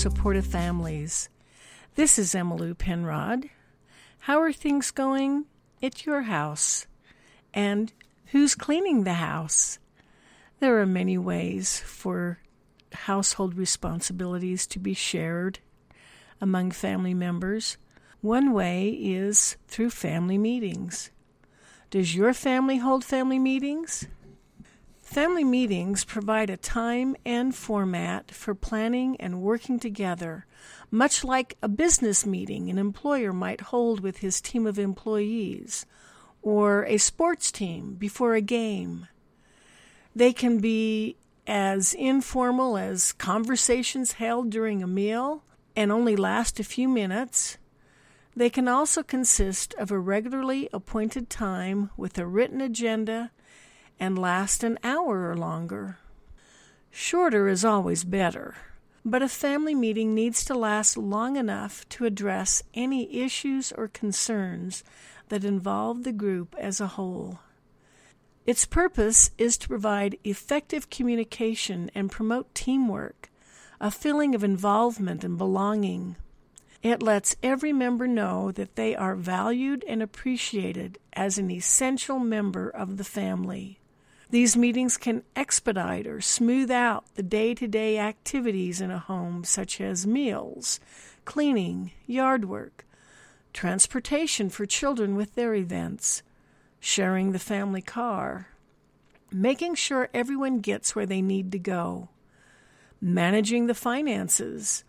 supportive families. This is Emmylou Penrod. How are things going at your house? And who's cleaning the house? There are many ways for household responsibilities to be shared among family members. One way is through family meetings. Does your family hold family meetings? Family meetings provide a time and format for planning and working together, much like a business meeting an employer might hold with his team of employees, or a sports team before a game. They can be as informal as conversations held during a meal and only last a few minutes. They can also consist of a regularly appointed time with a written agenda and last an hour or longer. Shorter is always better, but a family meeting needs to last long enough to address any issues or concerns that involve the group as a whole. Its purpose is to provide effective communication and promote teamwork, a feeling of involvement and belonging. It lets every member know that they are valued and appreciated as an essential member of the family. These meetings can expedite or smooth out the day to day activities in a home, such as meals, cleaning, yard work, transportation for children with their events, sharing the family car, making sure everyone gets where they need to go, managing the finances,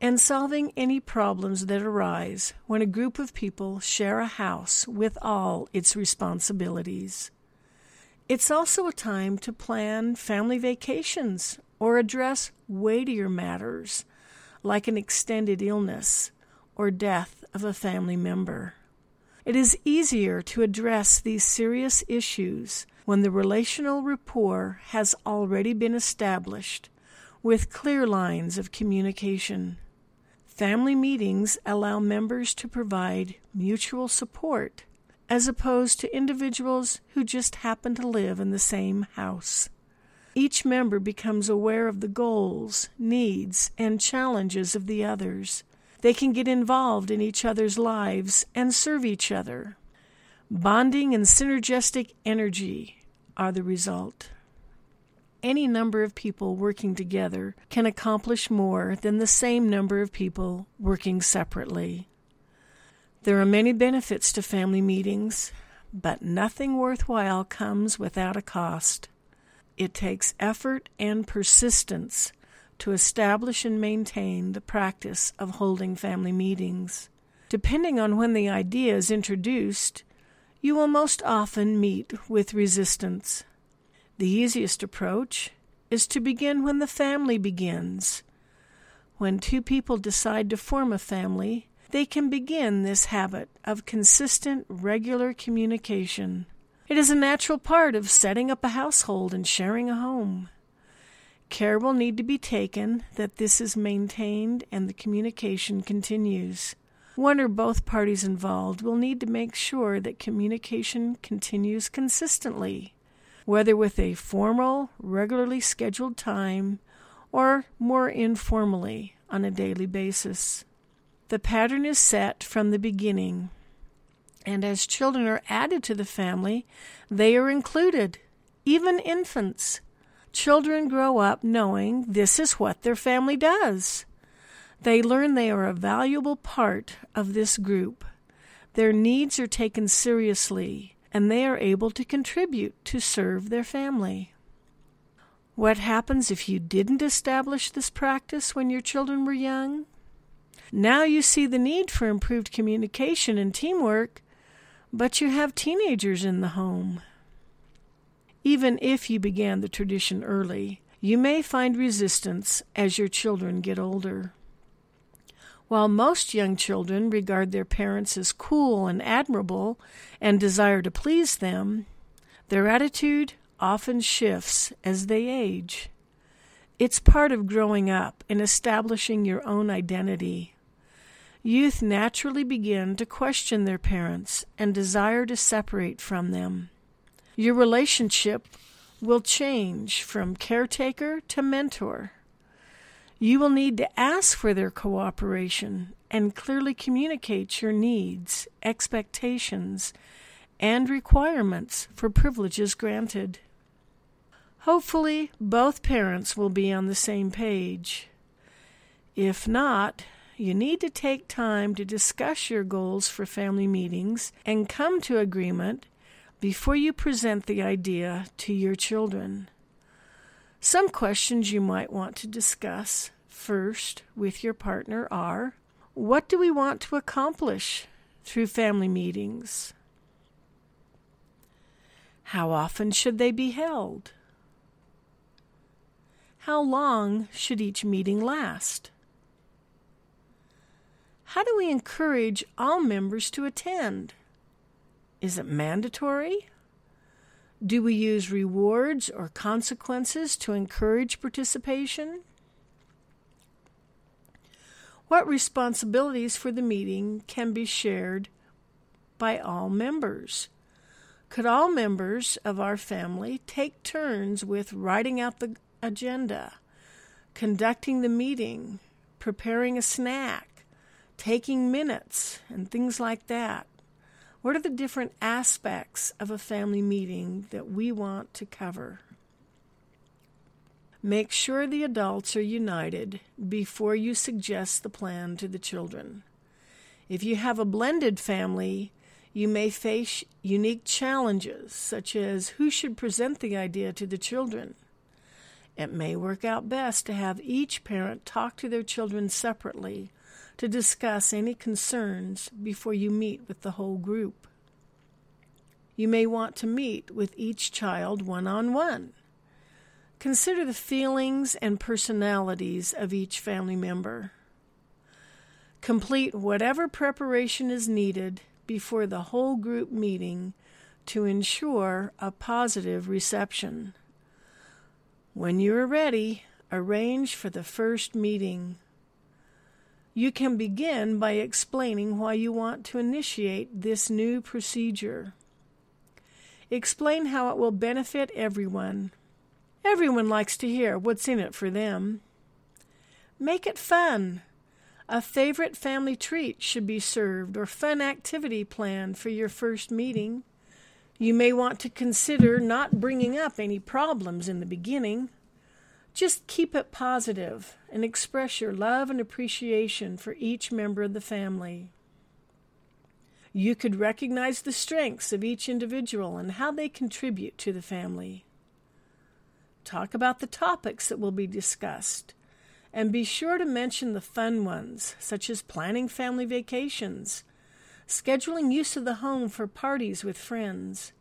and solving any problems that arise when a group of people share a house with all its responsibilities. It's also a time to plan family vacations or address weightier matters like an extended illness or death of a family member. It is easier to address these serious issues when the relational rapport has already been established with clear lines of communication. Family meetings allow members to provide mutual support as opposed to individuals who just happen to live in the same house. Each member becomes aware of the goals, needs, and challenges of the others. They can get involved in each other's lives and serve each other. Bonding and synergistic energy are the result. Any number of people working together can accomplish more than the same number of people working separately. There are many benefits to family meetings, but nothing worthwhile comes without a cost. It takes effort and persistence to establish and maintain the practice of holding family meetings. Depending on when the idea is introduced, you will most often meet with resistance. The easiest approach is to begin when the family begins. When two people decide to form a family, they can begin this habit of consistent, regular communication. It is a natural part of setting up a household and sharing a home. Care will need to be taken that this is maintained and the communication continues. One or both parties involved will need to make sure that communication continues consistently, whether with a formal, regularly scheduled time or more informally on a daily basis. The pattern is set from the beginning, and as children are added to the family, they are included, even infants. Children grow up knowing this is what their family does. They learn they are a valuable part of this group. Their needs are taken seriously, and they are able to contribute to serve their family. What happens if you didn't establish this practice when your children were young? Now you see the need for improved communication and teamwork, but you have teenagers in the home. Even if you began the tradition early, you may find resistance as your children get older. While most young children regard their parents as cool and admirable and desire to please them, their attitude often shifts as they age. It's part of growing up and establishing your own identity youth naturally begin to question their parents and desire to separate from them. Your relationship will change from caretaker to mentor. You will need to ask for their cooperation and clearly communicate your needs, expectations, and requirements for privileges granted. Hopefully, both parents will be on the same page. If not, you need to take time to discuss your goals for family meetings and come to agreement before you present the idea to your children. Some questions you might want to discuss first with your partner are What do we want to accomplish through family meetings? How often should they be held? How long should each meeting last? How do we encourage all members to attend? Is it mandatory? Do we use rewards or consequences to encourage participation? What responsibilities for the meeting can be shared by all members? Could all members of our family take turns with writing out the agenda, conducting the meeting, preparing a snack, taking minutes, and things like that. What are the different aspects of a family meeting that we want to cover? Make sure the adults are united before you suggest the plan to the children. If you have a blended family, you may face unique challenges, such as who should present the idea to the children. It may work out best to have each parent talk to their children separately to discuss any concerns before you meet with the whole group. You may want to meet with each child one on one. Consider the feelings and personalities of each family member. Complete whatever preparation is needed before the whole group meeting to ensure a positive reception. When you are ready, arrange for the first meeting. You can begin by explaining why you want to initiate this new procedure. Explain how it will benefit everyone. Everyone likes to hear what's in it for them. Make it fun. A favorite family treat should be served or fun activity planned for your first meeting. You may want to consider not bringing up any problems in the beginning. Just keep it positive and express your love and appreciation for each member of the family. You could recognize the strengths of each individual and how they contribute to the family. Talk about the topics that will be discussed, and be sure to mention the fun ones, such as planning family vacations, scheduling use of the home for parties with friends,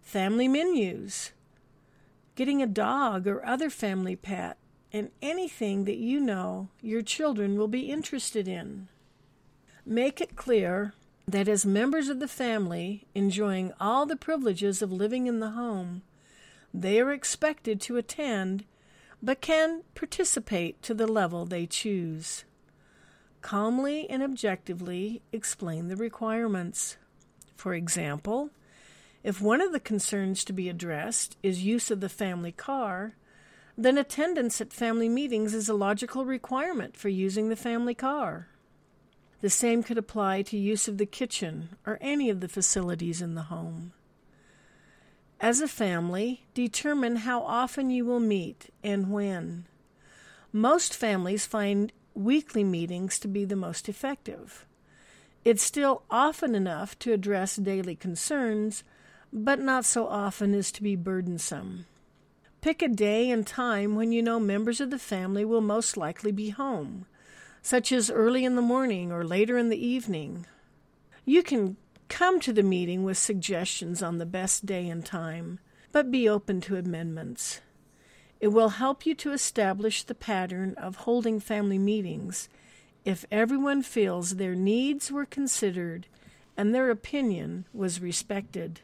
family menus, getting a dog or other family pet, and anything that you know your children will be interested in. Make it clear that as members of the family enjoying all the privileges of living in the home, they are expected to attend but can participate to the level they choose. Calmly and objectively explain the requirements. For example, if one of the concerns to be addressed is use of the family car, then attendance at family meetings is a logical requirement for using the family car. The same could apply to use of the kitchen or any of the facilities in the home. As a family, determine how often you will meet and when. Most families find weekly meetings to be the most effective. It's still often enough to address daily concerns, but not so often as to be burdensome. Pick a day and time when you know members of the family will most likely be home, such as early in the morning or later in the evening. You can come to the meeting with suggestions on the best day and time, but be open to amendments. It will help you to establish the pattern of holding family meetings if everyone feels their needs were considered and their opinion was respected.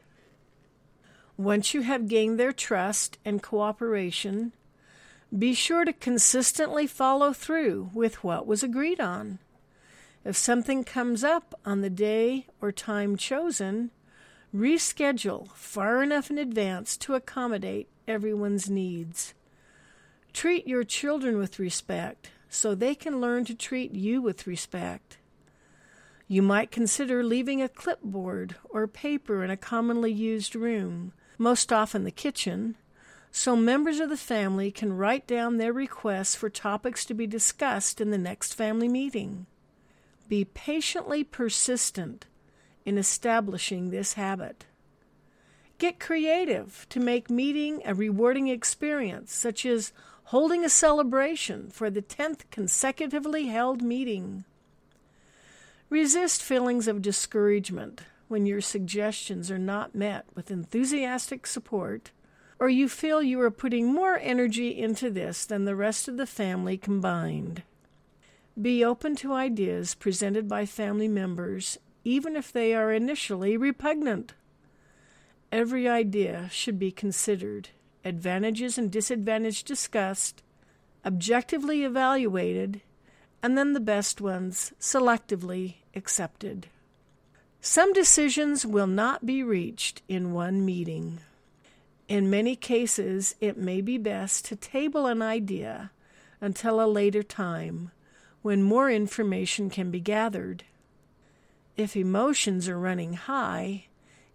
Once you have gained their trust and cooperation, be sure to consistently follow through with what was agreed on. If something comes up on the day or time chosen, reschedule far enough in advance to accommodate everyone's needs. Treat your children with respect, so they can learn to treat you with respect. You might consider leaving a clipboard or paper in a commonly used room, most often the kitchen, so members of the family can write down their requests for topics to be discussed in the next family meeting. Be patiently persistent in establishing this habit. Get creative to make meeting a rewarding experience, such as holding a celebration for the 10th consecutively held meeting. Resist feelings of discouragement when your suggestions are not met with enthusiastic support, or you feel you are putting more energy into this than the rest of the family combined. Be open to ideas presented by family members, even if they are initially repugnant. Every idea should be considered, advantages and disadvantages discussed, objectively evaluated, and then the best ones selectively accepted. Some decisions will not be reached in one meeting. In many cases, it may be best to table an idea until a later time when more information can be gathered. If emotions are running high,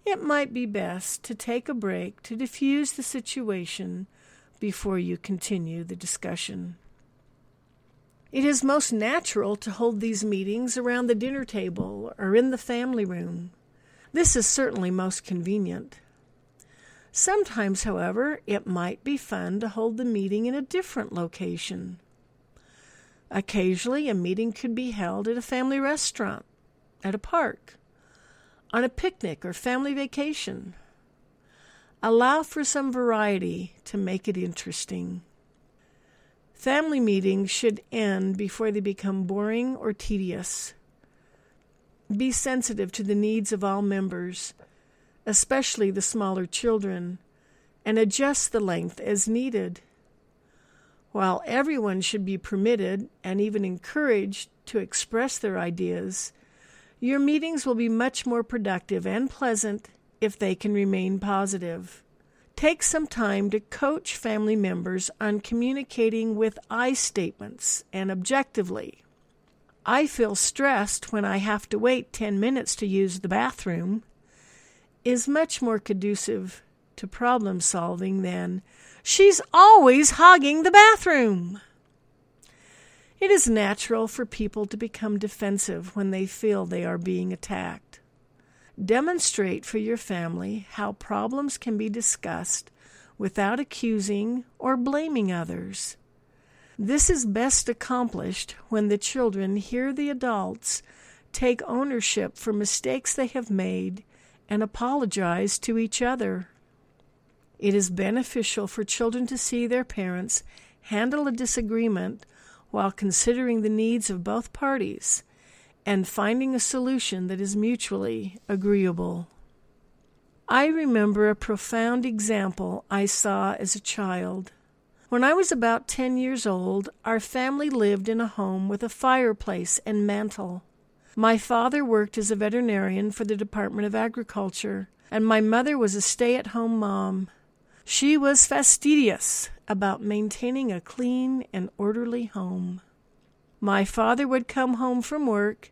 it might be best to take a break to diffuse the situation before you continue the discussion. It is most natural to hold these meetings around the dinner table or in the family room. This is certainly most convenient. Sometimes, however, it might be fun to hold the meeting in a different location. Occasionally, a meeting could be held at a family restaurant, at a park, on a picnic or family vacation. Allow for some variety to make it interesting. Family meetings should end before they become boring or tedious. Be sensitive to the needs of all members, especially the smaller children, and adjust the length as needed. While everyone should be permitted and even encouraged to express their ideas, your meetings will be much more productive and pleasant if they can remain positive. Take some time to coach family members on communicating with I statements and objectively. I feel stressed when I have to wait 10 minutes to use the bathroom is much more conducive to problem solving than she's always hogging the bathroom. It is natural for people to become defensive when they feel they are being attacked. Demonstrate for your family how problems can be discussed without accusing or blaming others. This is best accomplished when the children hear the adults take ownership for mistakes they have made and apologize to each other. It is beneficial for children to see their parents handle a disagreement while considering the needs of both parties and finding a solution that is mutually agreeable. I remember a profound example I saw as a child. When I was about 10 years old, our family lived in a home with a fireplace and mantel. My father worked as a veterinarian for the Department of Agriculture, and my mother was a stay at home mom. She was fastidious about maintaining a clean and orderly home. My father would come home from work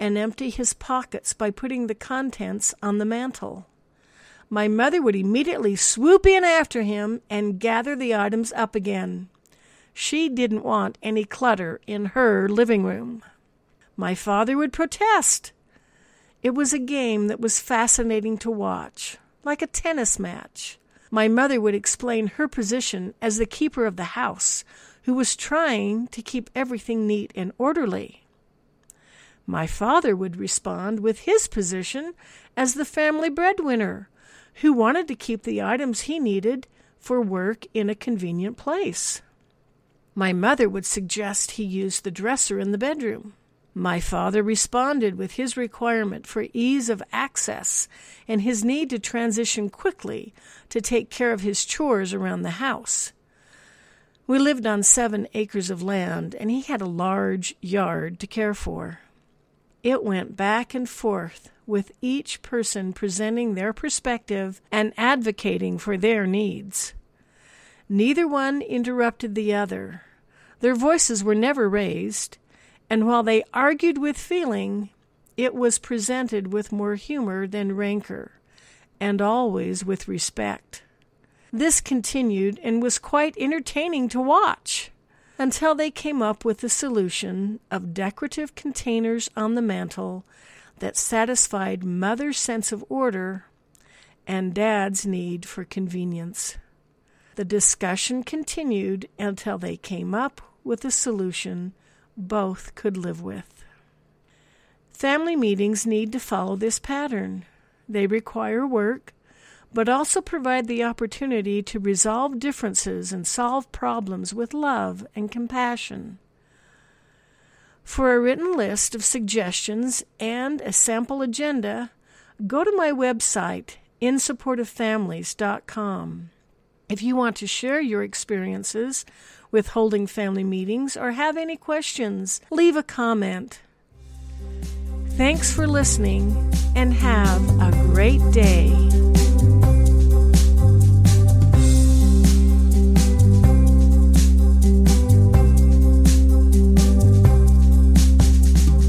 and empty his pockets by putting the contents on the mantel. My mother would immediately swoop in after him and gather the items up again. She didn't want any clutter in her living room. My father would protest. It was a game that was fascinating to watch, like a tennis match. My mother would explain her position as the keeper of the house, who was trying to keep everything neat and orderly. My father would respond with his position as the family breadwinner, who wanted to keep the items he needed for work in a convenient place. My mother would suggest he use the dresser in the bedroom. My father responded with his requirement for ease of access and his need to transition quickly to take care of his chores around the house. We lived on seven acres of land, and he had a large yard to care for. It went back and forth, with each person presenting their perspective and advocating for their needs. Neither one interrupted the other, Their voices were never raised, and while they argued with feeling, it was presented with more humor than rancor, and always with respect. This continued and was quite entertaining to watch until they came up with the solution of decorative containers on the mantel that satisfied Mother's sense of order and Dad's need for convenience. The discussion continued until they came up with a solution both could live with. Family meetings need to follow this pattern. They require work, but also provide the opportunity to resolve differences and solve problems with love and compassion. For a written list of suggestions and a sample agenda, go to my website, insupportivefamilies.com. If you want to share your experiences with holding family meetings or have any questions, leave a comment. Thanks for listening and have a great day.